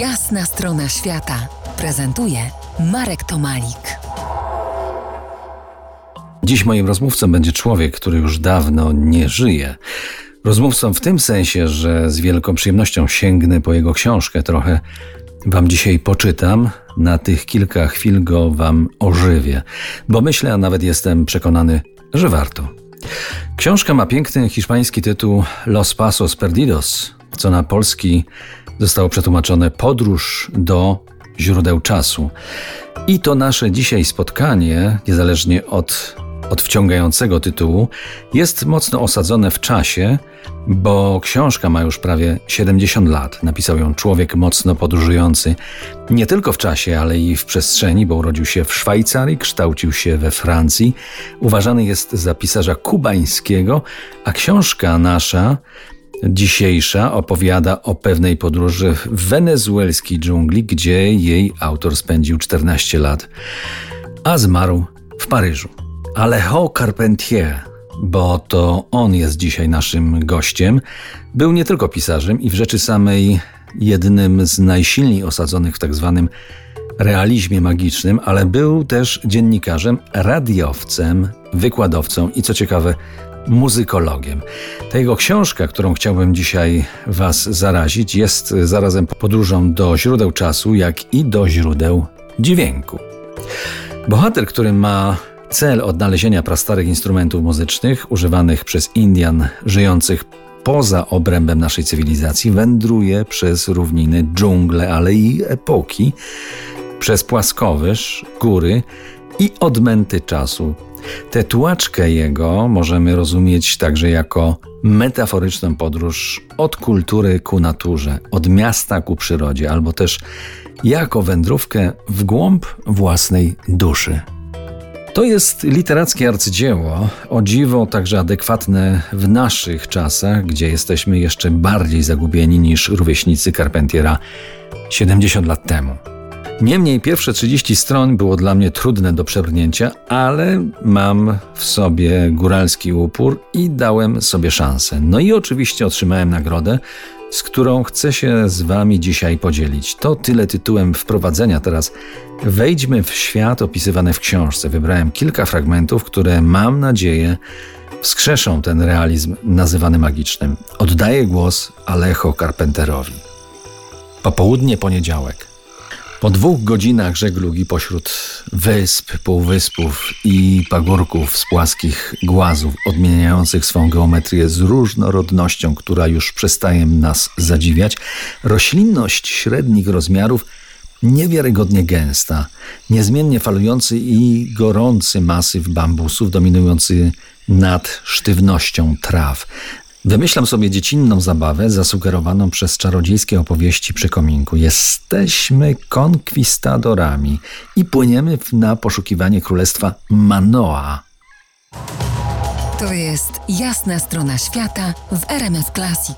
Jasna strona świata prezentuje Marek Tomalik. Dziś moim rozmówcą będzie człowiek, który już dawno nie żyje. Rozmówcą w tym sensie, że z wielką przyjemnością sięgnę po jego książkę trochę. Wam dzisiaj poczytam, na tych kilka chwil go wam ożywię, bo myślę, a nawet jestem przekonany, że warto. Książka ma piękny hiszpański tytuł Los Pasos Perdidos, co na polski zostało przetłumaczone Podróż do źródeł czasu. I to nasze dzisiaj spotkanie, niezależnie od, od wciągającego tytułu, jest mocno osadzone w czasie, bo książka ma już prawie 70 lat. Napisał ją człowiek mocno podróżujący nie tylko w czasie, ale i w przestrzeni, bo urodził się w Szwajcarii, kształcił się we Francji. Uważany jest za pisarza kubańskiego, a książka nasza dzisiejsza opowiada o pewnej podróży w wenezuelskiej dżungli, gdzie jej autor spędził 14 lat, a zmarł w Paryżu. Alejo Carpentier, bo to on jest dzisiaj naszym gościem, był nie tylko pisarzem i w rzeczy samej jednym z najsilniej osadzonych w tak zwanym realizmie magicznym, ale był też dziennikarzem, radiowcem, wykładowcą i co ciekawe, muzykologiem. Ta jego książka, którą chciałbym dzisiaj Was zarazić, jest zarazem podróżą do źródeł czasu, jak i do źródeł dźwięku. Bohater, który ma cel odnalezienia prastarych instrumentów muzycznych używanych przez Indian żyjących poza obrębem naszej cywilizacji, wędruje przez równiny, dżungle, ale i epoki, przez płaskowyż, góry i odmęty czasu, Tę tułaczkę jego możemy rozumieć także jako metaforyczną podróż od kultury ku naturze, od miasta ku przyrodzie, albo też jako wędrówkę w głąb własnej duszy. To jest literackie arcydzieło, o dziwo także adekwatne w naszych czasach, gdzie jesteśmy jeszcze bardziej zagubieni niż rówieśnicy Carpentiera 70 lat temu. Niemniej pierwsze 30 stron było dla mnie trudne do przebrnięcia, ale mam w sobie góralski upór i dałem sobie szansę. No i oczywiście otrzymałem nagrodę, z którą chcę się z Wami dzisiaj podzielić. To tyle tytułem wprowadzenia. Teraz wejdźmy w świat opisywany w książce. Wybrałem kilka fragmentów, które mam nadzieję wskrzeszą ten realizm nazywany magicznym. Oddaję głos Alejo Carpenterowi. Popołudnie poniedziałek. Po dwóch godzinach żeglugi pośród wysp, półwyspów i pagórków z płaskich głazów, odmieniających swą geometrię z różnorodnością, która już przestaje nas zadziwiać, roślinność średnich rozmiarów niewiarygodnie gęsta, niezmiennie falujący i gorący masyw bambusów dominujący nad sztywnością traw, Wymyślam sobie dziecinną zabawę zasugerowaną przez czarodziejskie opowieści przy kominku. Jesteśmy konkwistadorami i płyniemy na poszukiwanie królestwa Manoa. To jest jasna strona świata w RMS Classic.